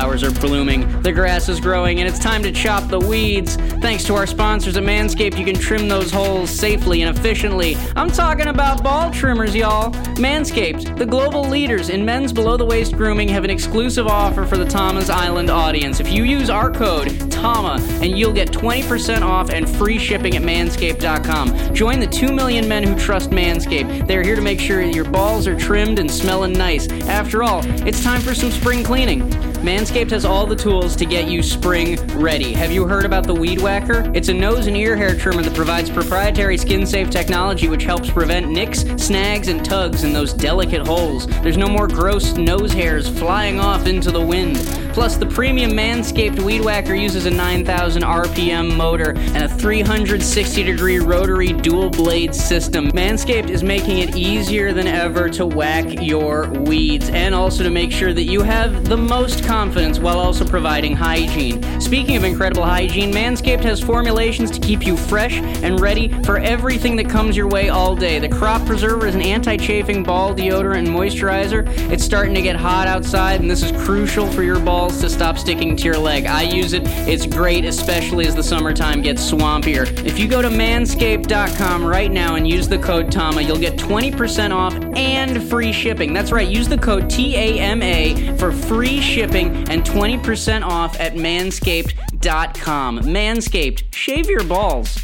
flowers are blooming, the grass is growing, and it's time to chop the weeds. Thanks to our sponsors at Manscaped, you can trim those holes safely and efficiently. I'm talking about ball trimmers, y'all. Manscaped, the global leaders in men's below the waist grooming, have an exclusive offer for the Tama's Island audience. If you use our code, TAMA, and you'll get 20% off and free shipping at manscaped.com. Join the 2 million men who trust Manscaped. They're here to make sure your balls are trimmed and smelling nice. After all, it's time for some spring cleaning. Manscaped has all the tools to get you spring ready. Have you heard about the Weed Whacker? It's a nose and ear hair trimmer that provides proprietary skin safe technology which helps prevent nicks, snags, and tugs in those delicate holes. There's no more gross nose hairs flying off into the wind. Plus, the premium Manscaped Weed Whacker uses a 9,000 RPM motor and a 360 degree rotary dual blade system. Manscaped is making it easier than ever to whack your weeds and also to make sure that you have the most confidence while also providing hygiene. Speaking of incredible hygiene, Manscaped has formulations to keep you fresh and ready for everything that comes your way all day. The Crop Preserver is an anti chafing ball deodorant and moisturizer. It's starting to get hot outside, and this is crucial for your balls to stop sticking to your leg. I use it. It's great, especially as the summertime gets swampier. If you go to manscaped.com right now and use the code TAMA, you'll get 20% off and free shipping. That's right, use the code TAMA for free shipping and 20% off at manscaped.com. Manscaped, shave your balls.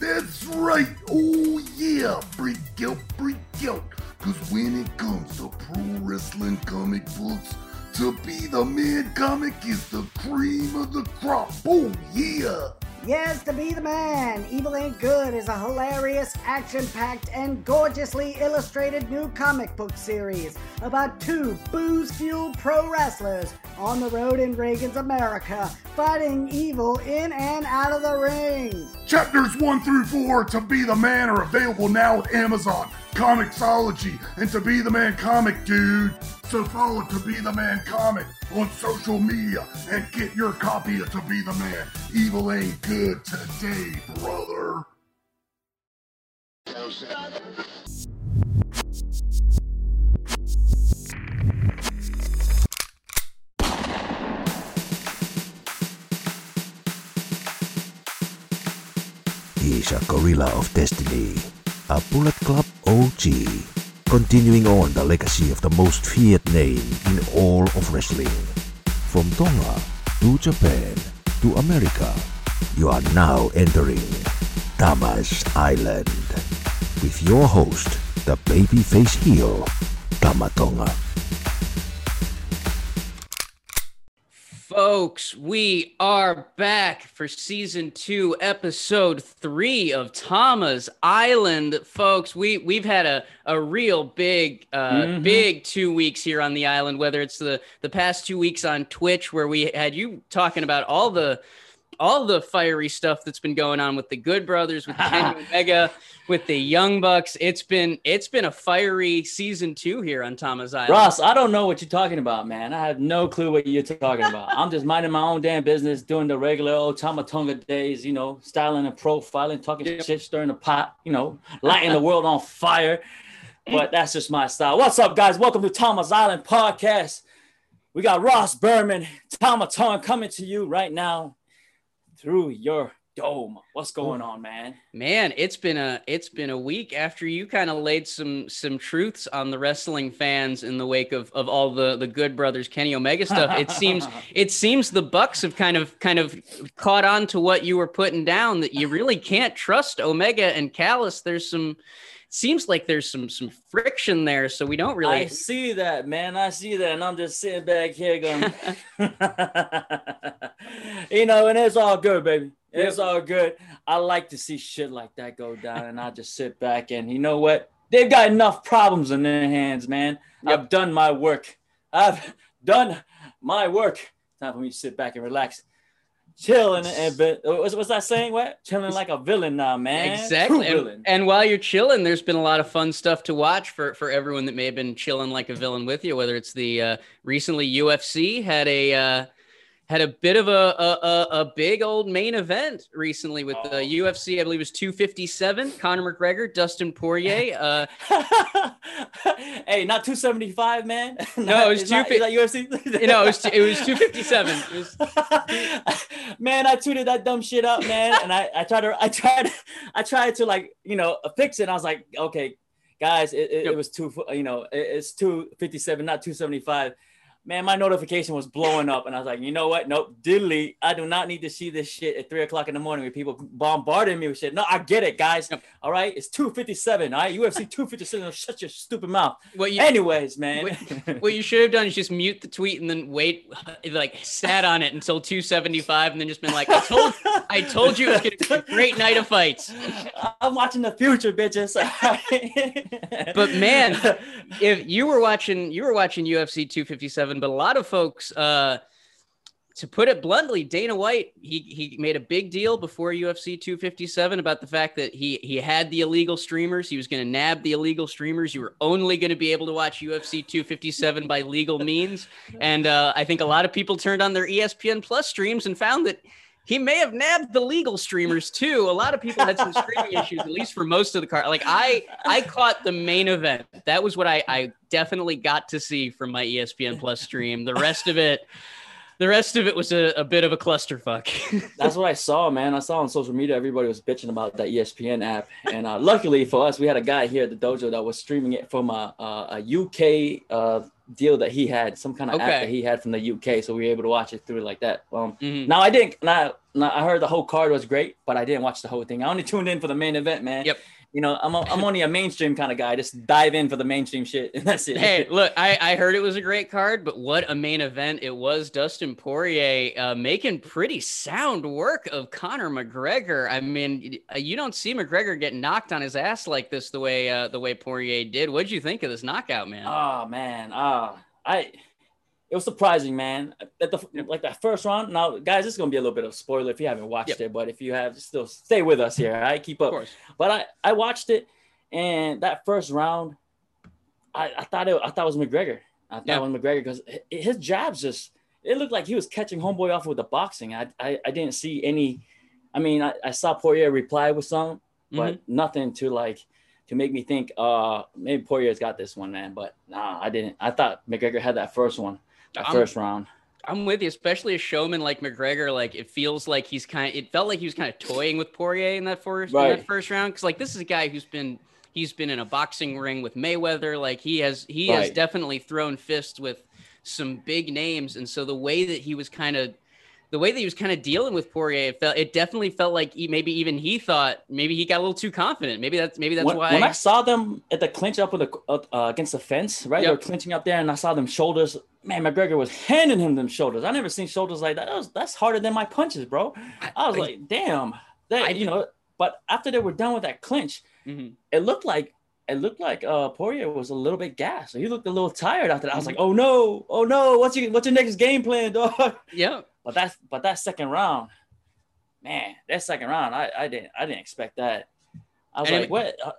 That's right. Oh, yeah. Break out, break out. Because when it comes to pro wrestling comic books, to be the man comic is the cream of the crop. Oh, yeah. Yes, to be the man. Evil Ain't Good is a hilarious, action packed, and gorgeously illustrated new comic book series about two booze fueled pro wrestlers on the road in Reagan's America, fighting evil in and out of the ring. Chapters 1 through 4 to be the man are available now at Amazon. Comixology and To Be the Man Comic, dude. So follow To Be the Man Comic on social media and get your copy of To Be the Man. Evil ain't good today, brother. He's a gorilla of destiny, a Bullet Club OG, continuing on the legacy of the most feared name in all of wrestling. From Tonga to Japan to America, you are now entering Tama's Island with your host, the babyface heel, Tama Tonga. Folks, we are back for season two, episode three of Tama's Island. Folks, we we've had a, a real big uh Mhm. big two weeks here on the island, whether it's the the past two weeks on Twitch where we had you talking about all the all the fiery stuff that's been going on with the Good Brothers, with Kenny Omega, with the Young Bucks. It's been it's been a fiery season two here on Tama's Island. Ross, I don't know what you're talking about, man. I have no clue what you're talking about. I'm just minding my own damn business, doing the regular old Tama Tonga days, you know, styling and profiling, talking Yep. shit, stirring the pot, you know, lighting the world on fire. But that's just my style. What's up, guys? Welcome to Tama's Island Podcast. We got Ross Berman, Tama Tonga coming to you right now through your dome. What's going on, man? Man, it's been a it's been a week after you kind of laid some some truths on the wrestling fans in the wake of of all the the Good Brothers Kenny Omega stuff. It seems it seems the Bucks have kind of kind of caught on to what you were putting down that you really can't trust Omega and Gallows. There's some seems like there's some some friction there, so we don't really I see that, man. I see that, and I'm just sitting back here going, you know, and it's all good, baby. It's all good. I like to see shit like that go down, and I just sit back and you know what? They've got enough problems in their hands, man. I've done my work. I've done my work. Time for me to sit back and relax. Chilling and but what's, what's that saying? What? Chilling like a villain now, man. Exactly. And, and while you're chilling, there's been a lot of fun stuff to watch for for everyone that may have been chilling like a villain with you. Whether it's the uh, recently UFC had a uh, had a bit of a a, a, big old main event recently with the Oh. UFC. I believe it was 257. Conor McGregor, Dustin Poirier. Uh, hey, not 275, man. No, it was not- two UFC. you know, it was, it was 257. It was, man, I tweeted that dumb shit up, man, and I, I tried to I tried I tried to like you know fix it. I was like, okay, guys, it, it, Yep. it was two you know it- it's two fifty seven, not two seventy five. Man, my notification was blowing up, and I was like, you know what? Nope, delete. I do not need to see this shit at three o'clock in the morning with people bombarding me with shit. No, I get it, guys. Yep. All right, it's two fifty seven. All right, UFC two fifty seven. Shut your stupid mouth. what you Anyways, man. what you should have done is just mute the tweet and then wait, like sat on it until 275, and then just been like, I told, I told you it was gonna be a great night of fights. I'm watching the future, bitches. But man, if you were watching you were watching UFC 257, but a lot of folks uh to put it bluntly, Dana White, he he made a big deal before UFC 257 about the fact that he he had the illegal streamers. He was going to nab the illegal streamers. You were only going to be able to watch UFC 257 by legal means. And uh, I think a lot of people turned on their ESPN Plus streams and found that he may have nabbed the legal streamers too. A lot of people had some streaming issues, at least for most of the card. Like I, I caught the main event. That was what I, I definitely got to see from my ESPN Plus stream. The rest of it, the rest of it was a, a bit of a clusterfuck. That's what I saw, man. I saw on social media everybody was bitching about that ESPN app, and uh, luckily for us, we had a guy here at the dojo that was streaming it from a, a, a UK uh, deal that he had, some kind of app that he had from the UK, so we were able to watch it through like that. Um, Mhm. Now I didn't. Now, now I heard the whole card was great, but I didn't watch the whole thing. I only tuned in for the main event, man. Yep. You know, I'm, a, I'm only a mainstream kind of guy. Just dive in for the mainstream shit, and that's it. Hey, look, I, I heard it was a great card, but what a main event it was. Dustin Poirier uh, making pretty sound work of Conor McGregor. I mean, you don't see McGregor get knocked on his ass like this the way uh, the way Poirier did. What'd you think of this knockout, man? Oh man, uh, I it was surprising, man. At the like that first round. Now, guys, this is gonna be a little bit of a spoiler if you haven't watched Yep. it, but if you have, still stay with us here. All right, keep up. But I I watched it, and that first round, I, I thought it I thought it was McGregor. I thought Yeah. it was McGregor because his jabs just it looked like he was catching homeboy off with the boxing. I I, I didn't see any. I mean, I, I saw Poirier reply with some, but Mm-hmm. nothing to like to make me think uh maybe Poirier's got this one, man. But nah, I didn't. I thought McGregor had that first one, that I'm- first round. I'm with you, especially a showman like McGregor. Like it feels like he's kind of. It felt like he was kind of toying with Poirier in that first in Right. that first round because like this is a guy who's been he's been in a boxing ring with Mayweather. Like he has he has definitely thrown fists with some big names, and so the way that he was kind of the way that he was kind of dealing with Poirier, it felt it definitely felt like he, maybe even he thought maybe he got a little too confident. Maybe that's maybe that's when, why. when I saw them at the clinch up with the uh, uh, against the fence, right? They were clinching up there, and I saw them shoulders. Man, McGregor was handing him them shoulders. I never seen shoulders like that. that was, that's harder than my punches, bro. I was I- like, damn. That I- you know. But after they were done with that clinch, Mhm. it looked like it looked like uh Poirier was a little bit gassed. He looked a little tired after that. I was Mm-hmm. like, oh no, oh no, what's your what's your next game plan, dog? yeah, But that's but that second round, man, that second round, I, I didn't I didn't expect that. I was And like, it- what? Uh,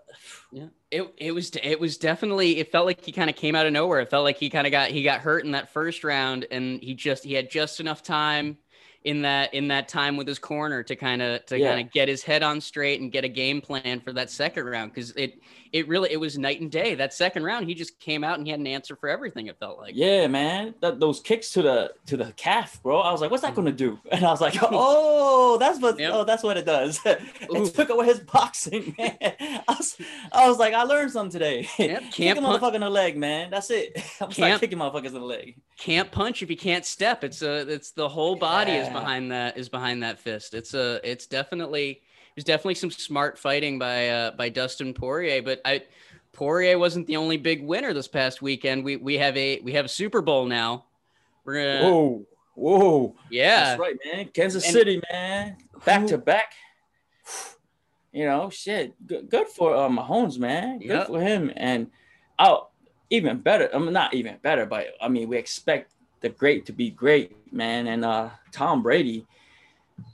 Yeah, it it was it was definitely it felt like he kind of came out of nowhere. It felt like he kind of got he got hurt in that first round, and he just he had just enough time in that in that time with his corner to kind of to Yeah. kind of get his head on straight and get a game plan for that second round because it it really it was night and day. That second round, he just came out and he had an answer for everything. It felt like yeah, man, that, those kicks to the to the calf, bro. I was like, what's that gonna do? And I was like, oh, that's what Yep. oh that's what it does. It took away his boxing, man. I was, I was like, I learned something today. Yep, can't a motherfucker in the leg, man. That's it. I'm start kicking motherfuckers in the leg. can't punch if you can't step. It's a it's the whole body is Yeah. Behind that is behind that fist. It's a it's definitely there's definitely some smart fighting by uh by Dustin Poirier, but I Poirier wasn't the only big winner this past weekend. We we have a we have a Super Bowl now. We're gonna Whoa, whoa. yeah. That's right, man. Kansas And- City, man. Back Who- to back. You know, shit. Good, good for uh, Mahomes, man. Good Yep. for him. And oh, even better. I mean, not even better, but I mean, we expect the great to be great, man. And uh Tom Brady.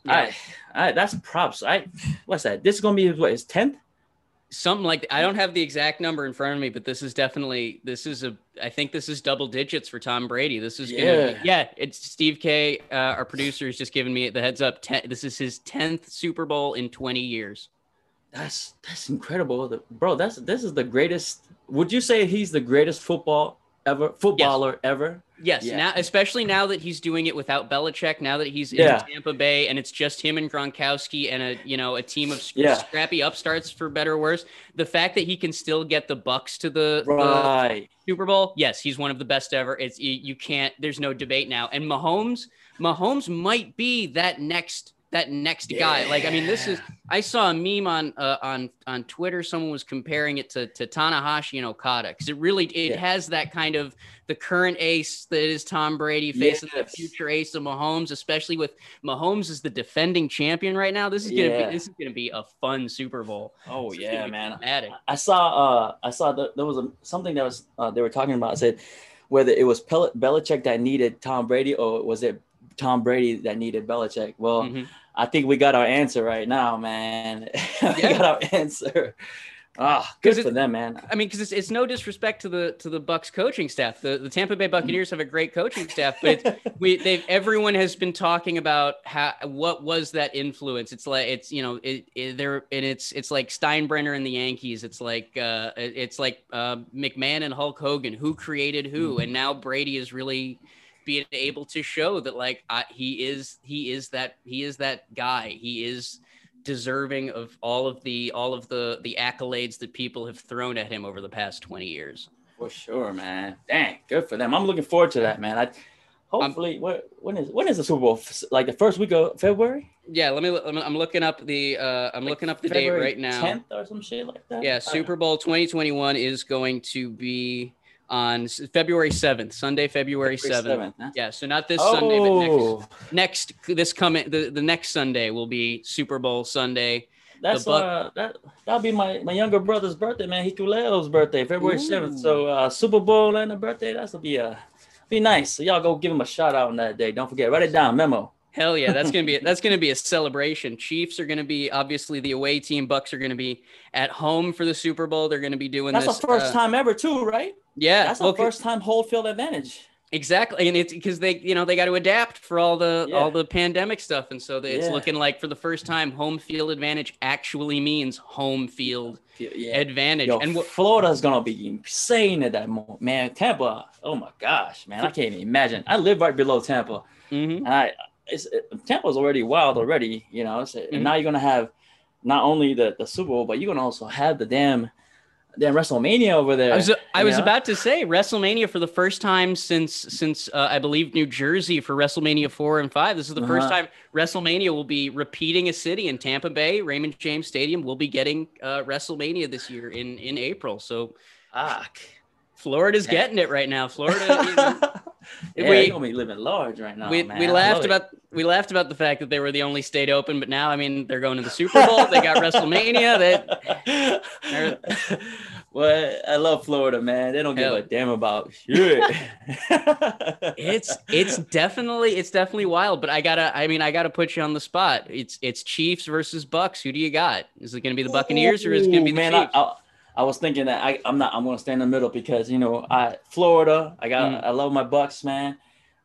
Yeah. I, I that's props. I what's that? This is gonna be his, what his tenth? something like I don't have the exact number in front of me, but this is definitely this is a I think this is double digits for Tom Brady. This is gonna Yeah. be, yeah. It's Steve K, uh, our producer, is just giving me the heads up. Ten, this is his tenth Super Bowl in twenty years. That's that's incredible, The- bro. That's this is the greatest. Would you say he's the greatest football ever? Footballer ever? Yes, Yeah. now especially now that he's doing it without Belichick. Now that he's in Yeah. Tampa Bay and it's just him and Gronkowski and a you know a team of Yeah. scrappy upstarts for better or worse. The fact that he can still get the Bucks to the, the Super Bowl, yes, he's one of the best ever. It's you, you can't. There's no debate now. And Mahomes, Mahomes might be that next that next guy. Like I mean, this is. I saw a meme on uh, on on Twitter. Someone was comparing it to to Tanahashi and Okada because it really it Yeah. has that kind of the current ace that is Tom Brady facing the future ace of Mahomes, especially with Mahomes as the defending champion right now. This is gonna Yeah. be this is gonna be a fun Super Bowl. Oh This yeah, gonna be man. dramatic. I saw uh I saw that there was a, something that was uh, they were talking about. It said whether it was Pel- Belichick that needed Tom Brady or was it Tom Brady that needed Belichick. Well, Mhm. I think we got our answer right now, man. we Yeah. got our answer. Ah, 'Cause good for them, man. I mean, because it's, it's no disrespect to the to the Bucks coaching staff. The the Tampa Bay Buccaneers have a great coaching staff, but we they've everyone has been talking about how what was that influence. It's like it's you know it, it there and it's it's like Steinbrenner and the Yankees. It's like uh it's like uh, McMahon and Hulk Hogan. Who created who? And now Brady is really being able to show that like I, he is he is that he is that guy. He is deserving of all of the all of the the accolades that people have thrown at him over the past 20 years. For sure, man. Dang, good for them. I'm looking forward to that, man. I hopefully what when is when is the Super Bowl? Like the first week of February? Yeah, let me I'm, I'm looking up the uh I'm looking up the date right now. 10th or some shit like that. Yeah, Super Bowl 2021 is going to be on February 7th, Sunday, February 7th. huh? Yeah, so not this Sunday, but next Oh, next this coming the, the next Sunday will be Super Bowl Sunday. that's Buc- uh that that'll be my my younger brother's birthday, man. Hikuleo's birthday, February Ooh. seventh. So uh Super Bowl and a birthday, that'll be uh be nice. So y'all go give him a shout out on that day. Don't forget, write it down, memo. Hell yeah, that's gonna be that's gonna be a celebration. Chiefs are gonna be obviously the away team. Bucks are gonna be at home for the Super Bowl. They're gonna be doing That's this. the first uh, time ever, too, right? Yeah, That's well, the first time whole field advantage. exactly, and it's because they you know they got to adapt for all the Yeah. all the pandemic stuff, and so they, it's Yeah. looking like for the first time, home field advantage actually means home field Yeah. advantage. Yo, and what Florida's gonna be insane at that moment, man. Tampa, oh my gosh, man, I can't even imagine. I live right below Tampa, Mhm. and I it's it, Tampa's already wild already, you know. It's, Mhm. And now you're gonna have not only the, the Super Bowl, but you're gonna also have the damn damn WrestleMania over there. I was I was about to say WrestleMania for the first time since since uh, I believe New Jersey for WrestleMania four and five. This is the first Uh-huh. time WrestleMania will be repeating a city in Tampa Bay. Raymond James Stadium will be getting uh, WrestleMania this year in in April. So Fuck. Florida's getting it right now. Florida. you know, yeah, we- you're gonna be living large right now, we, man. we laughed love it. about we laughed about the fact that they were the only state open, but now I mean they're going to the Super Bowl. they got WrestleMania. That well, I love Florida, man. They don't give Hell. a damn about shit. it's it's definitely it's definitely wild. But I gotta I mean I gotta put you on the spot. It's it's Chiefs versus Bucks. Who do you got? Is it gonna be the Buccaneers or is it gonna be the man? Chiefs? I, I was thinking that I, I'm not. I'm gonna stay in the middle because you know I Florida. I got. Mm. I love my Bucks, man.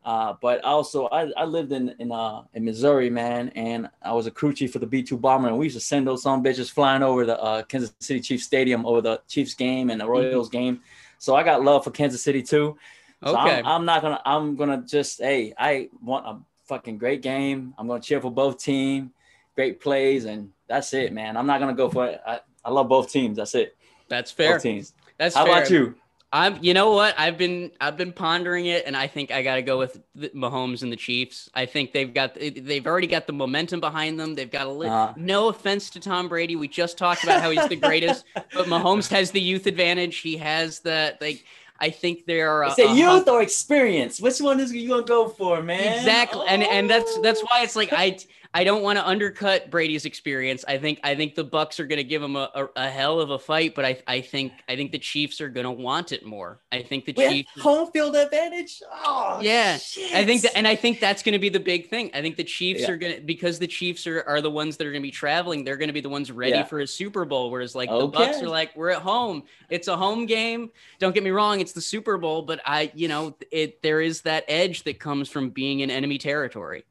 Uh, but also I, I lived in in uh in Missouri, man, and I was a crew chief for the B2 bomber, and we used to send those some bitches flying over the uh, Kansas City Chiefs Stadium over the Chiefs game and the Royals game. So I got love for Kansas City too. So okay. I'm, I'm not gonna. I'm gonna just. Hey, I want a fucking great game. I'm gonna cheer for both team, great plays, and that's it, man. I'm not gonna go for it. I, I love both teams. That's it. That's fair. Both teams. That's fair. How fair. about you? I'm you know what? I've been I've been pondering it and I think I got to go with the Mahomes and the Chiefs. I think they've got they've already got the momentum behind them. They've got a li- Uh. no offense to Tom Brady. We just talked about how he's the greatest, but Mahomes has the youth advantage. He has that like I think they're Is it youth or experience? Which one is you gonna go for, man? Exactly. And and that's that's why it's like I I don't want to undercut Brady's experience. I think I think the Bucks are going to give him a, a, a, hell of a fight, but I I think I think the Chiefs are going to want it more. I think the we Chiefs home field advantage. Oh yeah, shit. I think that, and I think that's going to be the big thing. I think the Chiefs Yeah. are going to because the Chiefs are, are the ones that are going to be traveling. They're going to be the ones ready Yeah. for a Super Bowl. Whereas like the Bucks are like we're at home. It's a home game. Don't get me wrong. It's the Super Bowl, but I you know it there is that edge that comes from being in enemy territory.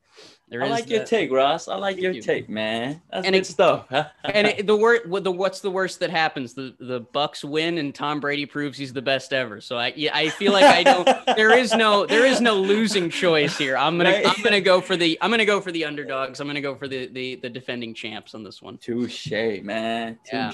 There I like your that- take, Ross. I like Thank your you. take, man. That's And good it- stuff. and it, the word the what's the worst that happens the the bucks win and tom brady proves he's the best ever so i yeah, i feel like i don't there is no there is no losing choice here i'm gonna Right. i'm gonna go for the i'm gonna go for the underdogs i'm gonna go for the the, the defending champs on this one Touche, man. Yeah.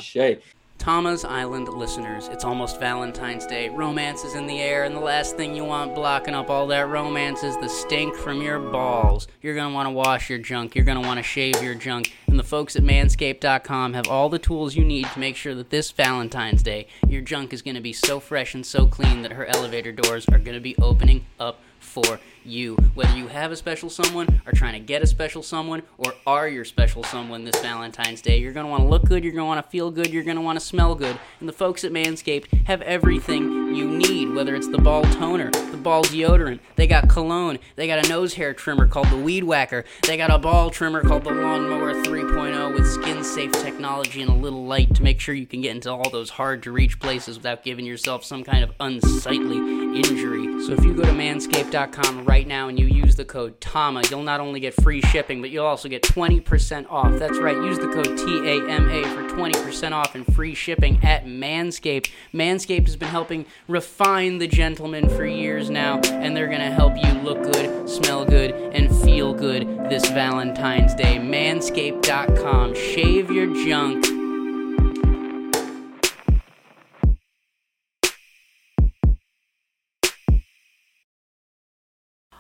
Tama's Island listeners, it's almost Valentine's Day. Romance is in the air, and the last thing you want blocking up all that romance is the stink from your balls. You're gonna wanna wash your junk, you're gonna wanna shave your junk, and the folks at manscaped.com have all the tools you need to make sure that this Valentine's Day, your junk is gonna be so fresh and so clean that her elevator doors are gonna be opening up for you. Whether you have a special someone, are trying to get a special someone, or are your special someone this Valentine's Day, you're going to want to look good, you're going to want to feel good, you're going to want to smell good. And the folks at Manscaped have everything you need, whether it's the ball toner, the ball deodorant, they got cologne, they got a nose hair trimmer called the Weed Whacker, they got a ball trimmer called the Lawnmower 3.0 with skin safe technology and a little light to make sure you can get into all those hard to reach places without giving yourself some kind of unsightly injury. So if you go to manscaped.com right now and you use the code TAMA, you'll not only get free shipping, but you'll also get 20% off. That's right, use the code TAMA for 20% off and free shipping at Manscaped. Manscaped has been helping refine the gentleman for years now, and they're going to help you look good, smell good, and feel good this Valentine's Day. Manscaped.com. Shave your junk.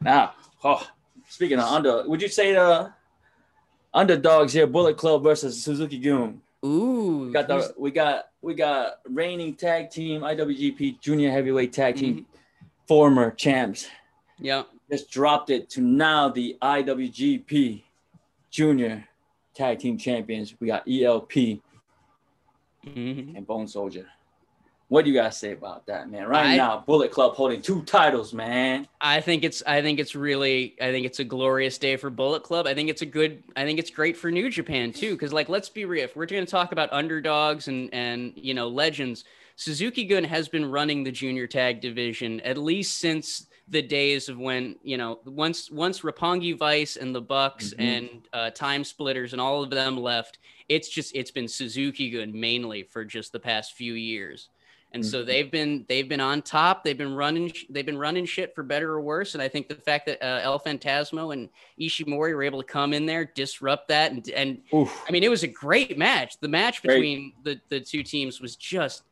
Now, oh, speaking of under, would you say the underdogs here, Bullet Club versus Suzuki Gun? Ooh, We got the we got we got reigning tag team IWGP Junior Heavyweight Tag Team mm-hmm. former champs yeah. just dropped it to now the IWGP Junior Tag Team Champions. We got ELP Mhm. and Bone Soldier. What do you guys say about that, man? Right I- now, Bullet Club holding two titles, man. I think it's I think it's really I think it's a glorious day for Bullet Club. I think it's a good I think it's great for New Japan too cuz like let's be real if we're going to talk about underdogs and and you know legends Suzuki Gun has been running the junior tag division at least since the days of when you know once once Roppongi Vice and the Bucks Mhm. and uh, Time Splitters and all of them left it's just it's been Suzuki Gun mainly for just the past few years and so Mhm. they've been they've been on top. They've been running they've been running shit for better or worse. And I think the fact that uh, El Phantasmo and Ishimori were able to come in there, disrupt that, and and Oof. I mean it was a great match. The match Great. between the the two teams was just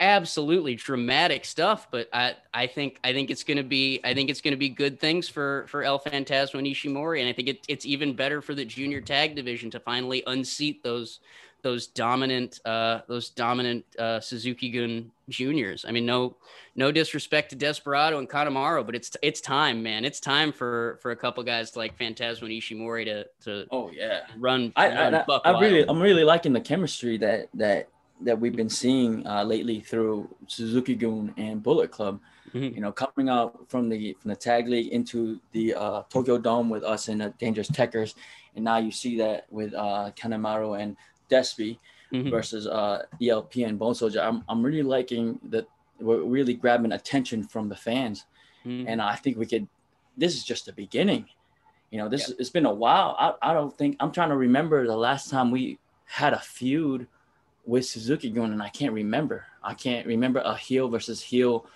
absolutely dramatic stuff. But I I think I think it's gonna be I think it's gonna be good things for for El Phantasmo and Ishimori, and I think it, it's even better for the junior tag division to finally unseat those those dominant uh those dominant uh Suzuki Gun juniors. I mean no no disrespect to Desperado and Kanemaru, but it's it's time, man. It's time for for a couple guys like Phantasmo and Ishimori to to Oh yeah. run. I run I, I, I really. I'm really liking the chemistry that that that we've been seeing uh, lately through Suzuki Gun and Bullet Club. Mhm. You know, coming out from the from the tag league into the uh, Tokyo Dome with us and the Dangerous Tekkers, and now you see that with uh, Kanemaru and Despy Mhm. versus uh, ELP and Bone Soldier. I'm I'm really liking that we're really grabbing attention from the fans, Mhm. and I think we could. This is just the beginning. You know, this it's been a while. I, I don't think I'm trying to remember the last time we had a feud with Suzuki Gun, and I can't remember. I can't remember a heel versus heel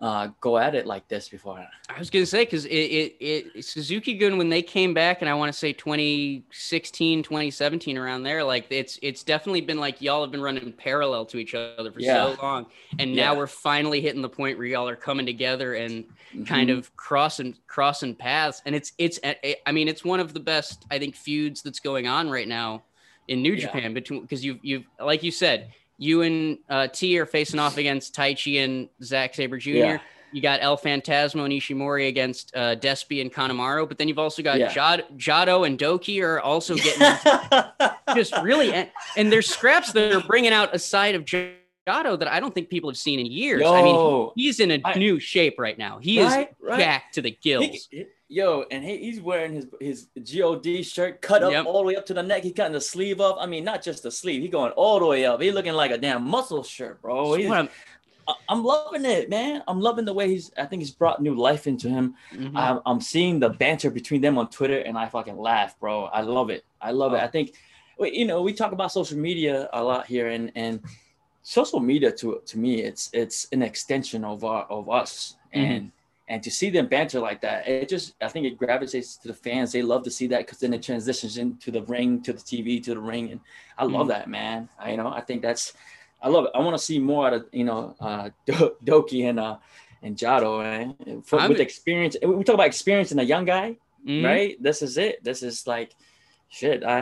uh, go at it like this before. I was gonna say because it, it it Suzuki Gun when they came back and I want to say 2016 2017 around there like it's it's definitely been like y'all have been running parallel to each other for Yeah. so long and now we're finally hitting the point where y'all are coming together and kind Mhm. of crossing crossing paths and it's it's I mean it's one of the best I think feuds that's going on right now in New Yeah. Japan between because you've you've like you said you and uh, T are facing off against Taichi and Zack Sabre Jr. Yeah. You got El Phantasmo and Ishimori against uh, Despy and Kanemaru, but then you've also got Yeah. Jad- Jado and Doki are also getting just really and, and there's scraps that are bringing out a side of Jado that I don't think people have seen in years. I mean, he's in a I- new shape right now. He Right, is right. jacked to the He- gills. he- yo, and he, he's wearing his his God shirt cut up Yep. all the way up to the neck. He cutting the sleeve up. I mean, not just the sleeve. He going all the way up. He looking like a damn muscle shirt, bro. He's- I'm- I'm loving it, man. I'm loving the way he's. I think he's brought new life into him. Mhm. I'm, I'm seeing the banter between them on Twitter, and I fucking laugh, bro. I love it. I love it. Oh. I think, you know, we talk about social media a lot here, and and social media to to me, it's it's an extension of our of us, and and to see them banter like that, it just I think it gravitates to the fans. They love to see that because then it transitions into the ring, to the TV, to the ring, and I love that, man. I, you know, I think that's I love it. I want to see more out of you know uh, Do- Doki and uh and Jado, man. And For, with experience, we talk about experience in a young guy, Mhm. right? This is it. This is like shit. I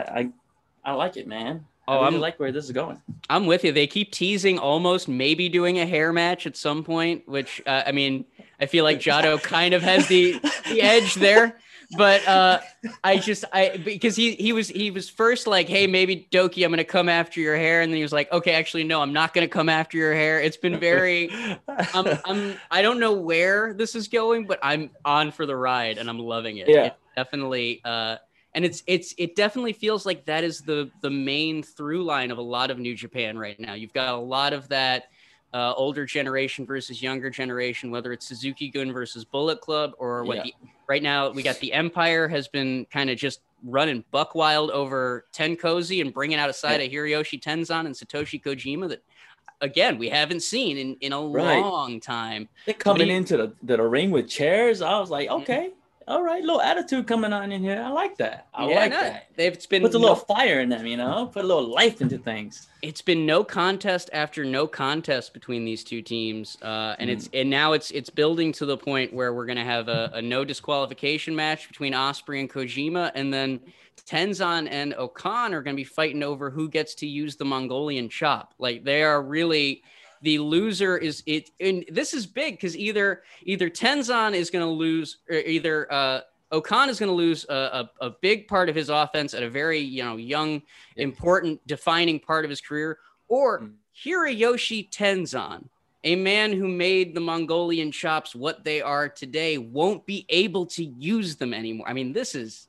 I, I like it, man. Oh, I really I'm- like where this is going. I'm with you. They keep teasing almost maybe doing a hair match at some point, which uh, I mean, I feel like Jado kind of has the the edge there. But uh, I just I because he he was he was first like, hey, maybe Doki, I'm gonna come after your hair, and then he was like, okay, actually, no, I'm not gonna come after your hair. It's been very I'm I'm I don't know where this is going, but I'm on for the ride and I'm loving it. Yeah. It definitely uh and it's it's it definitely feels like that is the the main through line of a lot of New Japan right now. You've got a lot of that uh, older generation versus younger generation, whether it's Suzuki Gun versus Bullet Club or what Yeah. the, right now we got the Empire has been kind of just running buck wild over TenKoji and bringing out a side of Hiroyoshi Tenzan and Satoshi Kojima that again we haven't seen in in a Right. long time. they're coming you- into the, the, ring with chairs. I was like, Mhm. okay, all right, little attitude coming on in here. I like that. I Yeah, like no, that. They've it's been Puts a no- little fire in them, you know. Put a little life into things. it's been no contest after no contest between these two teams, uh, and it's and now it's it's building to the point where we're gonna have a, a no disqualification match between Ospreay and Kojima, and then Tenzan and O-Khan are gonna be fighting over who gets to use the Mongolian chop. Like they are really the loser is it and this is big because either either Tenzan is going to lose or either uh O-Khan is going to lose a, a, a big part of his offense at a very you know young important defining part of his career or Mm. Hiroyoshi Tenzan a man who made the Mongolian chops what they are today won't be able to use them anymore. I mean this is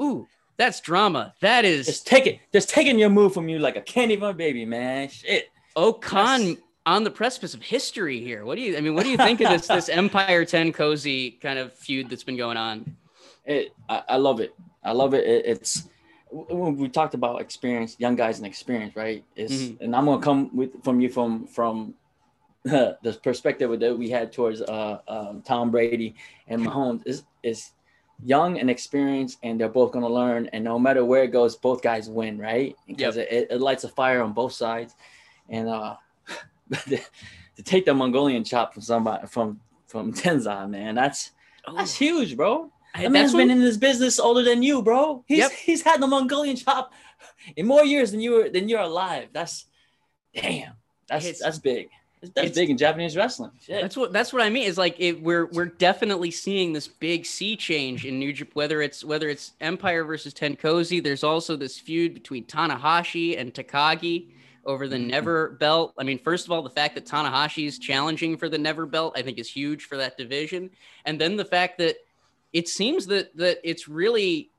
ooh that's drama. That is Just take it. Just taking your move from you like a candy bar baby, man. Shit. O-Khan Yes. on the precipice of history here. What do you? I mean, what do you think of this this Empire TenKoji kind of feud that's been going on? It. I, I love it. I love it. it it's when we talked about experience, young guys and experience, right? Is Mhm. and I'm gonna come with from you from from the perspective that we had towards uh, um, Tom Brady and Mahomes is is young and experienced, and they're both gonna learn. And no matter where it goes, both guys win, right? Because it, it lights a fire on both sides. And uh, to take the Mongolian chop from somebody from from Tenzan, man, that's that's huge, bro. I- That man's that's been in this business older than you, bro. He's Yep. he's had the Mongolian chop in more years than you were than you're alive. That's damn. That's It's- that's big. That's it's- big in Japanese wrestling. Shit. That's what that's what I mean. Is like it, we're we're definitely seeing this big sea change in New Japan. Whether it's whether it's Empire versus TenKoji, there's also this feud between Tanahashi and Takagi, over the mm-hmm. Never belt. I mean, first of all, the fact that Tanahashi's challenging for the Never belt, I think, is huge for that division, and then the fact that it seems that that it's really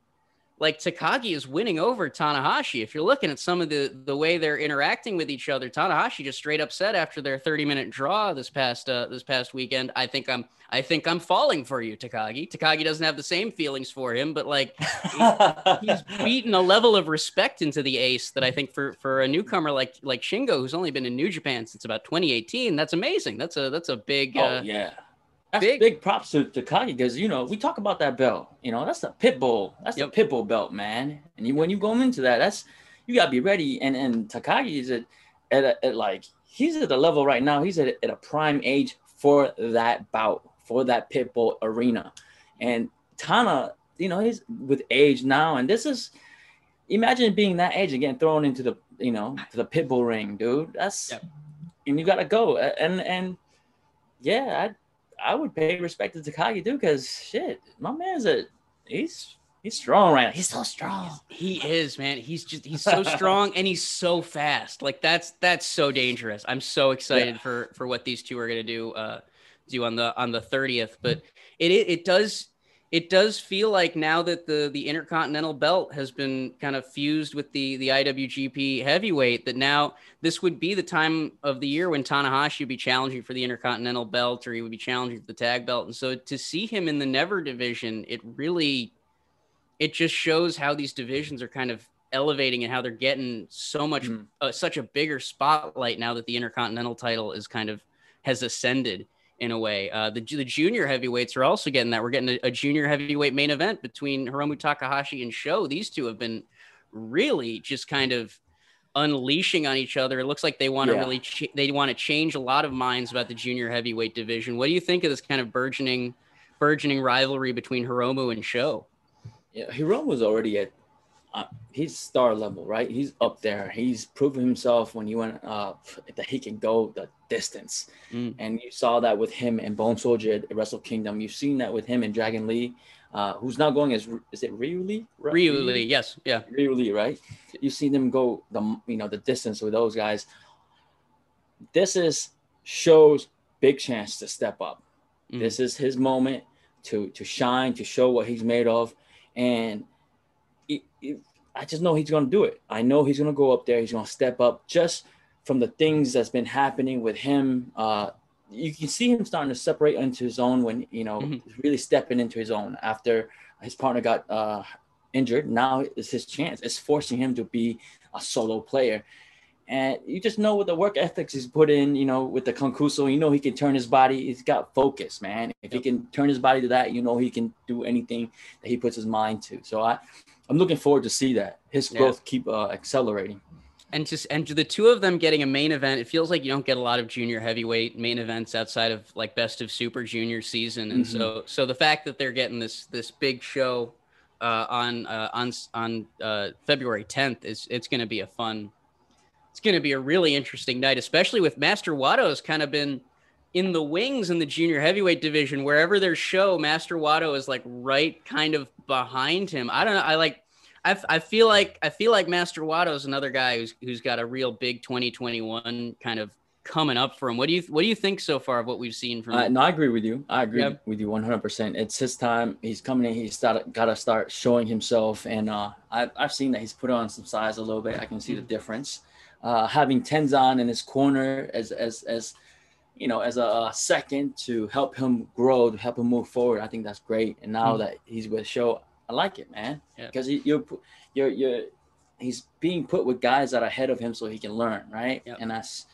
like Takagi is winning over Tanahashi. If you're looking at some of the the way they're interacting with each other, Tanahashi just straight up said after their 30 minute draw this past uh, this past weekend, I think I'm I think I'm falling for you, Takagi. Takagi doesn't have the same feelings for him, but like he's beaten a level of respect into the ace that I think for for a newcomer like like Shingo, who's only been in New Japan since about 2018, that's amazing. That's a that's a big oh uh, yeah. That's big- big, props to Takagi because you know we talk about that belt. You know that's the pit bull. That's Yep. the pit bull belt, man. And you, when you go into that, that's you gotta be ready. And and Takagi is at at, a, at like he's at the level right now. He's at, at a prime age for that bout for that pit bull arena. And Tana, you know, he's with age now, and this is imagine being that age and getting thrown into the you know to the pit bull ring, dude. That's Yep. and you gotta go. And and yeah, I I would pay respect to Takagi too, because shit, my man's a he's he's strong right now. He's so strong. He is, man. He's just he's so strong and he's so fast. Like that's that's so dangerous. I'm so excited for for what these two are gonna do uh do on the on the 30th. But it it, it does it does feel like now that the the intercontinental belt has been kind of fused with the the IWGP heavyweight that now this would be the time of the year when Tanahashi would be challenging for the intercontinental belt or he would be challenging for the tag belt and so to see him in the never division it really it just shows how these divisions are kind of elevating and how they're getting so much Mhm. uh, such a bigger spotlight now that the intercontinental title is kind of has ascended in a way uh, the, the junior heavyweights are also getting that we're getting a, a junior heavyweight main event between hiromu takahashi and Show. these two have been really just kind of unleashing on each other it looks like they want to Yeah. really ch- they want to change a lot of minds about the junior heavyweight division what do you think of this kind of burgeoning burgeoning rivalry between hiromu and Show? Yeah, Hiromu was already at uh, he's star level, right? He's up there. He's proven himself when he went uh that he can go the distance. Mm. And you saw that with him and Bone Soldier at Wrestle Kingdom. You've seen that with him and Dragon Lee, uh, who's now going as is it Ryu Lee? Ryu Lee, yes, yeah. Ryu Lee, right? You've seen them go the you know the distance with those guys. This is shows big chance to step up. Mhm. This is his moment to to shine, to show what he's made of, and I just know he's gonna do it. I know he's gonna go up there. He's gonna step up just from the things that's been happening with him. Uh, you can see him starting to separate into his own when you know Mhm. really stepping into his own after his partner got uh, injured. Now is his chance. It's forcing him to be a solo player. And you just know what the work ethics he's put in, you know, with the Concuso, you know he can turn his body. He's got focus, man. If he can turn his body to that, you know he can do anything that he puts his mind to. So I, I'm looking forward to see that his Yeah. growth keep uh, accelerating. and just and the two of them getting a main event it feels like you don't get a lot of junior heavyweight main events outside of like best of super junior season and so so the fact that they're getting this this big show uh, on uh, on on uh, February 10th is it's going to be a fun it's going to be a really interesting night especially with Master Wato's kind of been in the wings in the junior heavyweight division wherever there's show Master Wato is like right kind of behind him I don't know I like I, I feel like I feel like Master Wato is another guy who's who's got a real big 2021 kind of coming up for him. What do you what do you think so far of what we've seen from Uh, no, I agree with you. I agree Yep. with you 100%. It's his time. He's coming in. He's started, got to start showing himself. And uh, I've, I've seen that he's put on some size a little bit. I can see the difference. Uh, having Tenzan in his corner as, as, as, you know, as a, second to help him grow, to help him move forward. I think that's great. And now Mhm. that he's with Show, I like it, man. Because he, you're, you're, you're, he's being put with guys that are ahead of him so he can learn, right? Yep. And that's,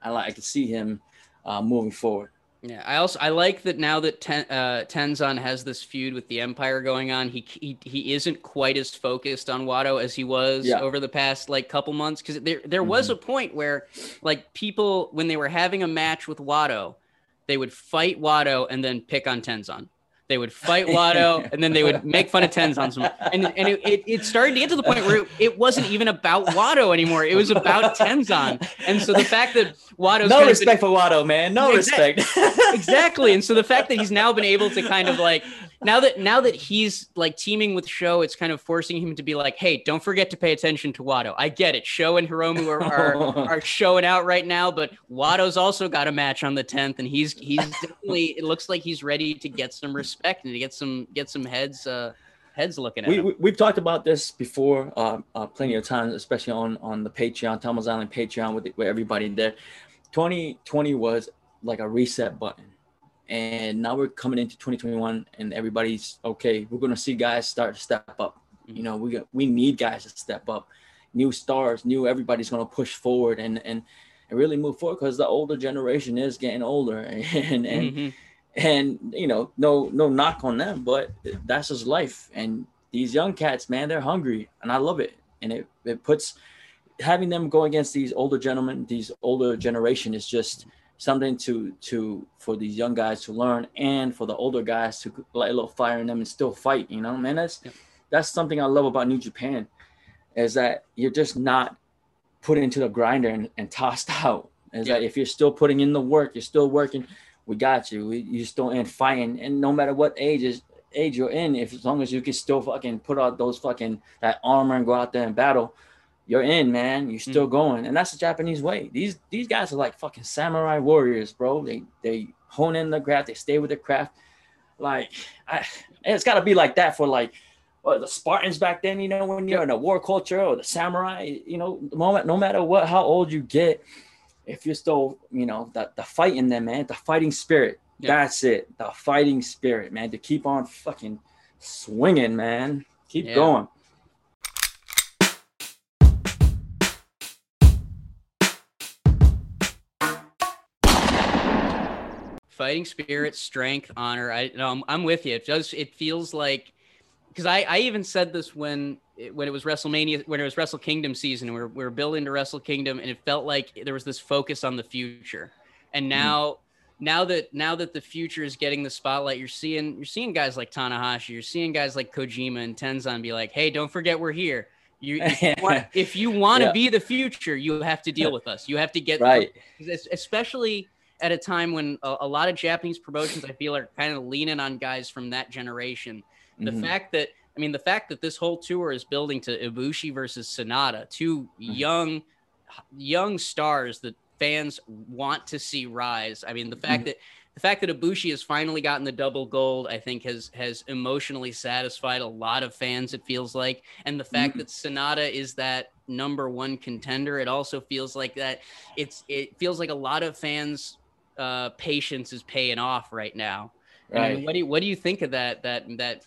I like, I can see him uh, moving forward. Yeah, I also I like that now that Ten, uh, Tenzan has this feud with the Empire going on. He, he he isn't quite as focused on Wato as he was Yeah. over the past like couple months because there there was a point where like people when they were having a match with Wato, they would fight Wato and then pick on Tenzan. They would fight Wato and then they would make fun of Tenzan. Some, and and it, it, it started to get to the point where it, it wasn't even about Wato anymore. It was about Tenzan. And so the fact that Wato's no of been- respect for Wato, man. No Exact- respect. exactly. And so the fact that he's now been able to kind of like now that now that he's like teaming with Show, it's kind of forcing him to be like, hey, don't forget to pay attention to Wato. I get it. Show and Hiromu are are, are showing out right now, but Wato's also got a match on the 10th, and he's he's definitely it looks like he's ready to get some respect and to get some get some heads uh heads looking at we, we have talked about this before, uh, uh, plenty of times, especially on on the Patreon, Tama's Island Patreon, with with everybody there. 2020 was like a reset button, and now we're coming into 2021, and everybody's okay. We're gonna see guys start to step up. You know, we got, we need guys to step up, new stars, new everybody's gonna push forward and and and really move forward because the older generation is getting older, and and. Mhm. And you know no no knock on them but that's just life. And these young cats man they're hungry and i love it. And it, it puts having them go against these older gentlemen these older generation is just something to to for these young guys to learn and for the older guys to light a little fire in them and still fight you know man? That's that's something i love about new japan is that you're just not put into the grinder and, and tossed out. Is that if you're still putting in the work you're still working we got you. We, you still in fighting, and no matter what age is age you're in, if as long as you can still fucking put out those fucking that armor and go out there and battle, you're in, man. You're still mm. going, and that's the Japanese way. These these guys are like fucking samurai warriors, bro. They they hone in the craft, they stay with the craft. Like, I, it's got to be like that for like. Well, the Spartans back then, you know, when you're in a war culture or the samurai, you know, moment, no matter what, how old you get, if you're still, you know, the, the fight in them, man, the fighting spirit. Yeah. That's it. The fighting spirit, man, to keep on fucking swinging, man. Keep Yeah. going. fighting spirit, strength, honor. I no, I'm, I'm with you. It does. It feels like because I, I even said this when it, when it was WrestleMania when it was Wrestle Kingdom season. We were, we were building to Wrestle Kingdom, and it felt like there was this focus on the future. And hmm. now now that now that the future is getting the spotlight, you're seeing you're seeing guys like Tanahashi, you're seeing guys like Kojima and Tenzan be like, hey, don't forget we're here. You, if you want, if you want to Yeah. be the future, you have to deal with us. You have to get Right. especially at a time when a, a lot of Japanese promotions I feel are kind of leaning on guys from that generation. The Mhm. fact that I mean the fact that this whole tour is building to Ibushi versus Sanada, two Mm-hmm. young young stars that fans want to see rise. I mean the Mm-hmm. fact that the fact that Ibushi has finally gotten the double gold, I think, has has emotionally satisfied a lot of fans. It feels like, and the Mm-hmm. fact that Sanada is that number one contender, it also feels like that. It's it feels like a lot of fans' uh, patience is paying off right now. And I mean, what do you what do you think of that that that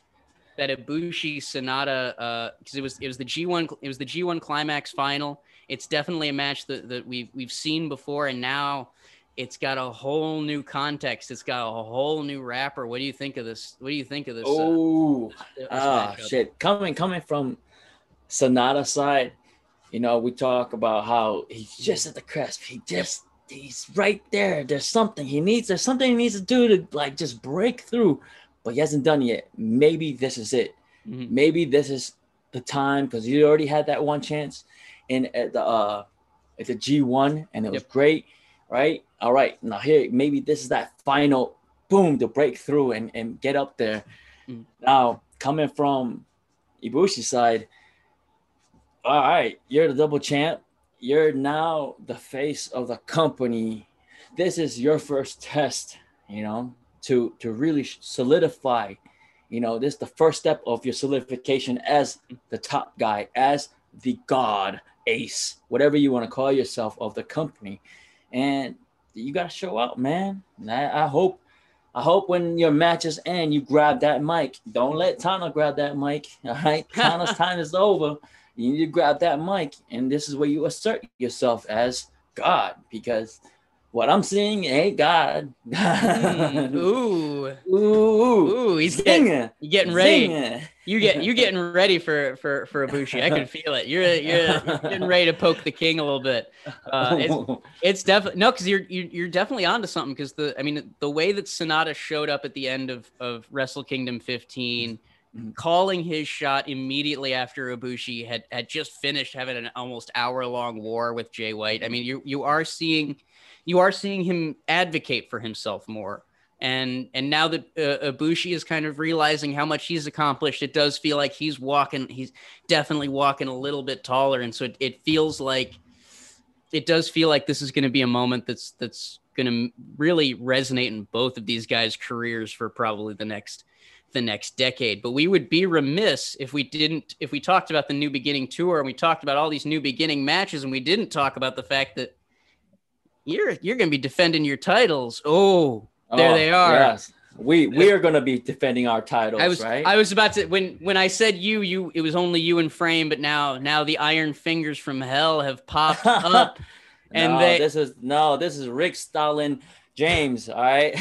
that Ibushi Sanada? Because it was it was the G one it was the G one climax final. It's definitely a match that, that we've we've seen before, and now it's got a whole new context. It's got a whole new wrapper. What do you think of this? What do you think of this? uh, Oh, ah, matchup? shit. Coming coming from Sanada side, you know, we talk about how he's just at the crest. He just he's right there. There's something he needs. There's something he needs to do to like just break through, but he hasn't done it yet. Maybe this is it. Mhm. Maybe this is the time because he already had that one chance in at the uh at the G1 and it was Yep. great, right? All right, now here maybe this is that final boom to break through and, and get up there. Mm. Now coming from Ibushi's side, all right, you're the double champ. You're now the face of the company. This is your first test, you know, to to really solidify. You know, this is the first step of your solidification as the top guy, as the god, ace, whatever you want to call yourself of the company. And you gotta show up man. And I, I hope I hope when your matches end, you grab that mic. Don't let Tana grab that mic. All right. Tana's time is over. You need to grab that mic. And this is where you assert yourself as God. Because what I'm seeing ain't God. Mm, ooh, Ooh, ooh, he's getting, you getting ready. Zinger. You get you getting ready for for for Ibushi. I can feel it. You're you're, you're getting ready to poke the king a little bit. Uh, it's, it's definitely no, because you're, you're you're definitely onto something. Because the I mean the way that Sanada showed up at the end of of Wrestle Kingdom 15, Mhm. calling his shot immediately after Ibushi had had just finished having an almost hour long war with Jay White. I mean you you are seeing you are seeing him advocate for himself more. And and now that uh, Ibushi is kind of realizing how much he's accomplished, it does feel like he's walking. He's definitely walking a little bit taller, and so it, it feels like it does feel like this is going to be a moment that's that's going to really resonate in both of these guys' careers for probably the next the next decade. But we would be remiss if we didn't if we talked about the New Beginning tour and we talked about all these New Beginning matches and we didn't talk about the fact that you're you're going to be defending your titles. Oh, there Oh, they are. Yes. We we are gonna be defending our titles, I was right? I was about to when when I said you you it was only you and frame, but now now the iron fingers from hell have popped up, and no, they this is no, this is Rick Stalin James. All right,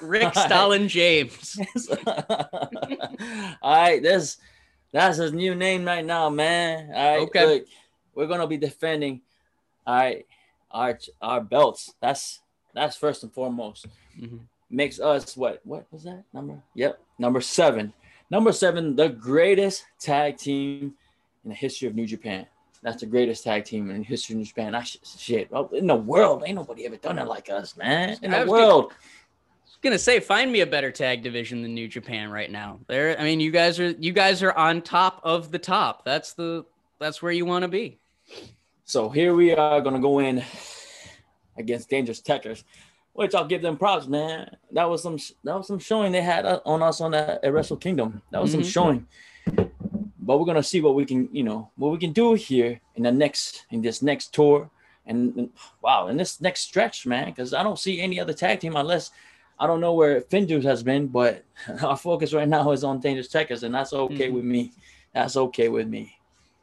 Rick Stalin James. all right, this that's his new name right now, man. All right, Okay. look, we're gonna be defending, all right, our our belts. That's that's first and foremost. Mhm. Makes us what? What was that number? Yep, number seven. Number seven, the greatest tag team in the history of New Japan. That's the greatest tag team in the history of New Japan. I sh- shit, oh, in the world, ain't nobody ever done it like us, man. In the world. I the was world. gonna say find me a better tag division than New Japan right now. There, I mean, you guys are you guys are on top of the top. That's the that's where you want to be. So here we are gonna go in against Dangerous Tekkers, which I'll give them props, man. That was some that was some showing they had on us on that at Wrestle Kingdom. That was some Mhm. showing. But we're gonna see what we can, you know, what we can do here in the next in this next tour, and, and- wow, in this next stretch, man. Because I don't see any other tag team unless I don't know where FinJuice has been, but our focus right now is on Dangerous Tekkers, and that's okay Mhm. with me. That's okay with me.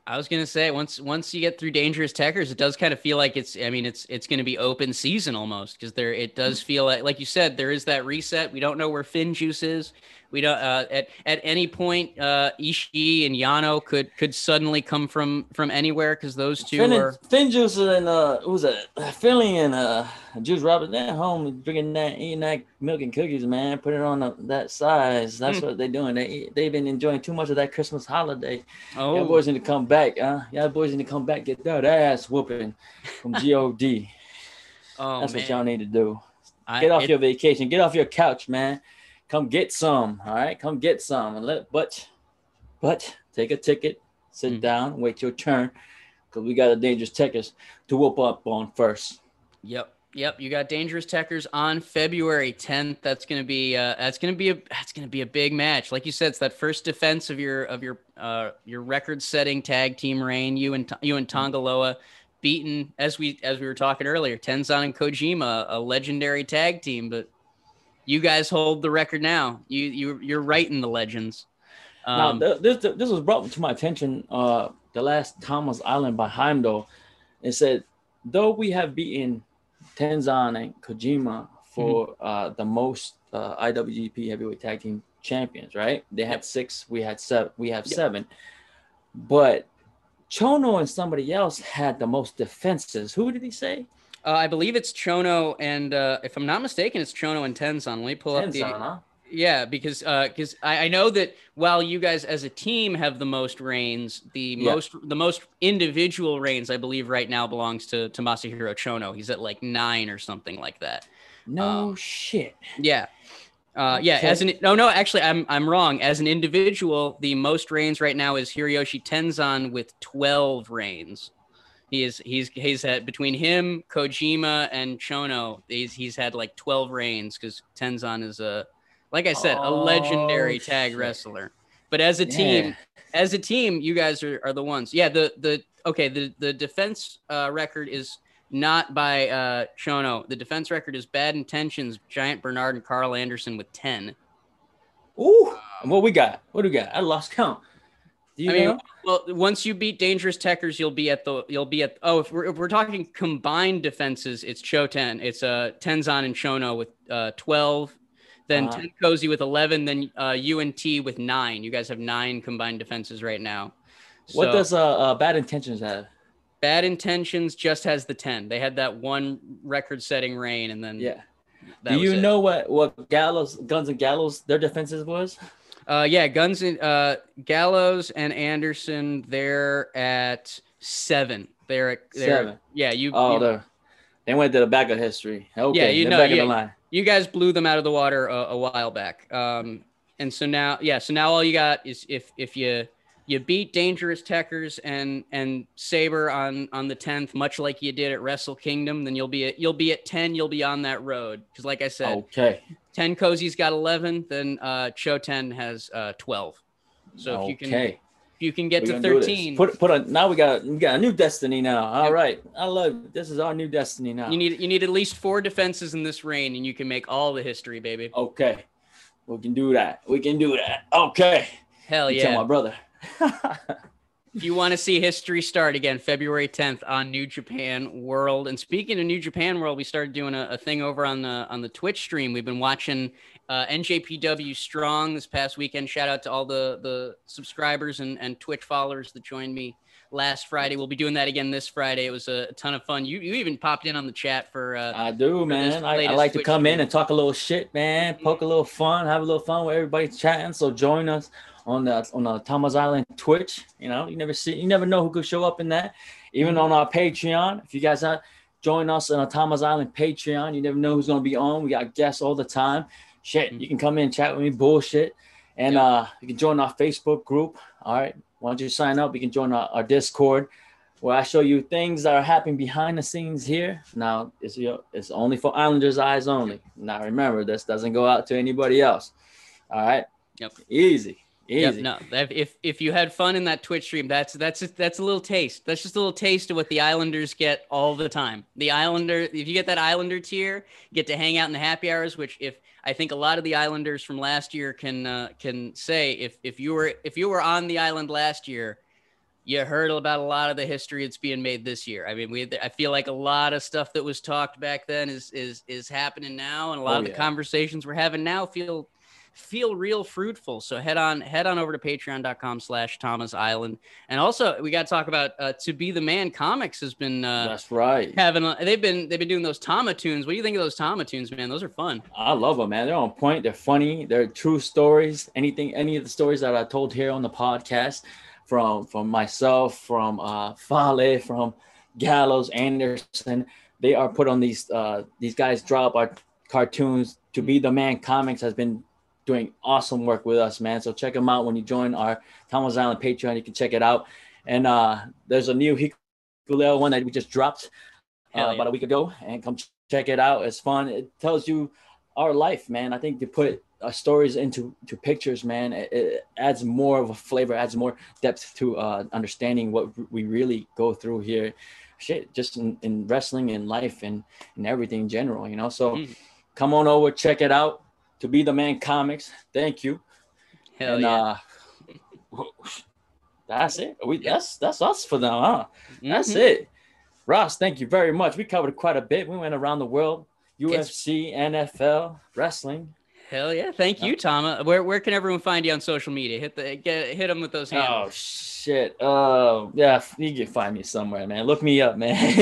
I was gonna say once once you get through Dangerous Tekkers, it does kind of feel like it's. I mean, it's it's gonna be open season almost because there it does feel like like you said there is that reset. We don't know where FinJuice is. We don't uh, at at any point uh, Ishii and Yano could could suddenly come from from anywhere because those two Finn, are. and, FinJuice and uh, who was it? Philly and uh, Juice Robert. They're home drinking that, eating that milk and cookies, man. Put it on the, that size. That's Hmm. what they're doing. They they've been enjoying too much of that Christmas holiday. Oh, Y'all boys need to come back, huh? Y'all boys need to come back, get that ass whooping from God. oh That's man. what y'all need to do. I- Get off it- your vacation. Get off your couch, man. Come get some. All right, come get some. And let but but take a ticket, sit Mm. down, wait your turn, because we got a Dangerous Tekkers to whoop up on first. Yep. Yep, you got Dangerous Tekkers on February 10th. That's gonna be uh, that's gonna be a that's gonna be a big match. Like you said, it's that first defense of your of your uh, your record-setting tag team reign. You and you and Tanga Loa beaten as we as we were talking earlier. Tenzan and Kojima, a legendary tag team, but you guys hold the record now. You you you're writing the legends. Um, now, th- this this was brought to my attention uh, the last Tama's Island by Heimdall. It said, though we have beaten Tenzan and Kojima for Mm-hmm. uh, the most uh, IWGP Heavyweight Tag Team Champions, right? They had six, we had seven, we have Yep. seven, but Chono and somebody else had the most defenses. Who did he say? uh, I believe it's Chono and uh, if I'm not mistaken, it's Chono and Tenzan. Let me pull up the huh? Yeah, because uh, because I, I know that while you guys as a team have the most reigns, the Yeah. most the most individual reigns I believe right now belongs to to Masahiro Chono. He's at like nine or something like that. No Um, shit. Yeah. Uh, yeah, Okay. as an no, no, actually, I'm I'm wrong. As an individual, the most reigns right now is Hiroyoshi Tenzan with 12 reigns. He is he's he's had between him, Kojima, and Chono. He's he's had like 12 reigns because Tenzan is a like I said, a Oh, legendary tag shit. wrestler. But as a team, as a team, you guys are, are the ones. Yeah, the the okay, the the defense uh, record is not by uh, Chono. The defense record is Bad Intentions, Giant Bernard, and Karl Anderson with ten. Ooh, what we got? What do we got? I lost count. Do you I mean, well, once you beat Dangerous Tekkers, you'll be at the you'll be at oh if we're, if we're talking combined defenses, it's Choten, it's uh Tenzan and Chono with uh twelve, then Uh-huh. TenKoji with eleven, then uh UNT with nine. You guys have nine combined defenses right now. What does uh, uh bad intentions have? Bad Intentions just has the 10. They had that one record setting reign and then Yeah. Do you know what what Gallows, Guns and Gallows, their defenses was? Uh yeah, Guns and uh Gallows and Anderson they're at 7. They're at they're, Seven. Yeah, you, Oh, you the they went to the back of history. Okay, Yeah, you know, back yeah. the line. You guys blew them out of the water a, a while back. Um, and so now, yeah, so now all you got is if if you you beat Dangerous Tekkers and and Sabre on on the tenth, much like you did at Wrestle Kingdom, then you'll be at you'll be at ten. You'll be on that road because, like I said, Okay. TenKoji's got eleven, then uh, Cho Ten has uh, twelve. So if you can okay. You can get We're to gonna do this. thirteen, Put put a now we got we got a new destiny now. All Yep. right. I love it. this is our new destiny now. you need you need at least four defenses in this reign, and you can make all the history, baby. okay. We can do that. We can do that. Okay. Hell You Tell yeah! my brother. If you want to see history start again, February 10th on New Japan World. And speaking of New Japan World, we started doing a, a thing over on the on the Twitch stream. We've been watching uh, NJPW Strong this past weekend. Shout out to all the the subscribers and, and Twitch followers that joined me last Friday. We'll be doing that again this Friday. It was a, a ton of fun. You you even popped in on the chat for uh, I do, man. I, I like to Twitch come in and talk a little shit, man. Poke a little fun, have a little fun with everybody chatting. So join us on the on the Tama's Island Twitch. You know, you never see, you never know who could show up in that. Even on our Patreon, if you guys are join us on a Tama's Island Patreon, you never know who's gonna be on. We got guests all the time. Shit, you can come in and chat with me, bullshit, and uh, you can join our Facebook group. All right, Why don't you sign up, you can join our, our Discord where I show you things that are happening behind the scenes here. Now, it's your, it's only for Islanders' eyes only. Now, remember, this doesn't go out to anybody else. All right. Yep. Easy. Yep, no, if- if you had fun in that Twitch stream, that's that's that's a little taste. That's just a little taste of what the Islanders get all the time. The Islander, if you get that Islander tier, get to hang out in the happy hours. Which, if I think a lot of the Islanders from last year can uh, can say, if if you were if you were on the island last year, you heard about a lot of the history that's being made this year. I mean, we I feel like a lot of stuff that was talked back then is is is happening now, and a lot Oh, of the yeah. conversations we're having now feel feel real fruitful. So head on head on over to patreon.com slash Tama's Island. And also we got to talk about uh, to be the man comics has been uh, That's right. having a, they've been they've been doing those Tama tunes. What do you think of those Tama tunes, man? Those are fun. I love them, man. They're on point. They're funny. They're true stories. Anything, any of the stories that I told here on the podcast, from from myself, from uh, Fale, from Gallows, Anderson, they are put on these. Uh, these guys drop our cartoons. To be the man comics has been doing awesome work with us, man. So check them out when you join our Tama's Island Patreon. You can check it out. And uh, there's a new Hikuleo one that we just dropped uh, yeah. about a week ago, and come check it out. It's fun. It tells you our life, man. I think to put our stories into to pictures, man, it, it adds more of a flavor, adds more depth to uh, understanding what we really go through here. Shit, just in, in wrestling and life and and everything in general, you know. So Mhm. come on over, check it out. To be the man comics. Thank you. Hell and yeah. uh that's it. We that's that's us for now, huh? That's Mhm. it. Ross, thank you very much. We covered quite a bit. We went around the world. It's- UFC, NFL, wrestling. Hell yeah. Thank you, Tama. Where where can everyone find you on social media? Hit the get hit them with those Oh handles. Shit. Oh yeah, you can find me somewhere, man. Look me up, man.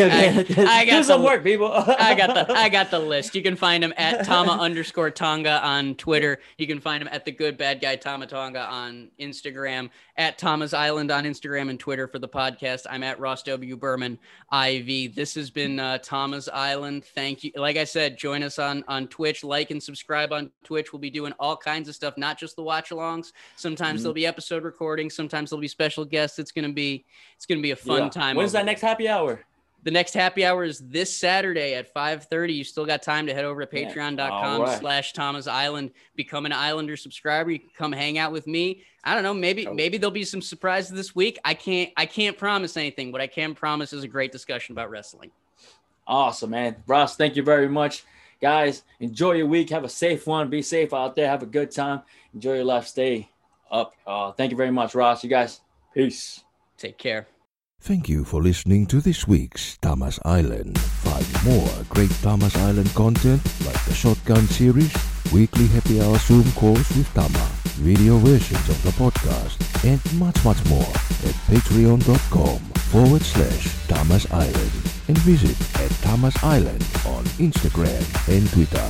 I- I got Do some work, people. I got the I got the list. You can find him at Tama underscore Tonga on Twitter. You can find him at the good bad guy Tama Tonga on Instagram, at Tama's Island on Instagram and Twitter for the podcast. I'm at Ross W. Berman IV. This has been uh, Tama's Island. Thank you. Like I said, join us on on Twitch, like and subscribe on Twitch. We'll be doing all kinds of stuff, not just the watch alongs. Sometimes Mhm. there'll be episode recordings, sometimes there'll be special guests. It's gonna be it's gonna be a fun Yeah. time. When's that next happy hour? the next happy hour is this Saturday at 5:30. You still got time to head over to Yeah. patreon.com right. slash Tama's Island. Become an Islander subscriber. You can come hang out with me. I don't know. Maybe Oh. maybe there'll be some surprises this week. I can't I can't promise anything. What I can promise is a great discussion about wrestling. Awesome, man. Ross, thank you very much. Guys, enjoy your week. Have a safe one. Be safe out there. Have a good time. Enjoy your life. Stay up. Uh, thank you very much, Ross. You guys, peace. Take care. Thank you for listening to this week's Tama's Island. Find more great Tama's Island content like the Shotgun series, weekly happy hour Zoom calls with Tama, video versions of the podcast, and much, much more at patreon.com forward slash Tama's Island and visit at Tama's Island on Instagram and Twitter.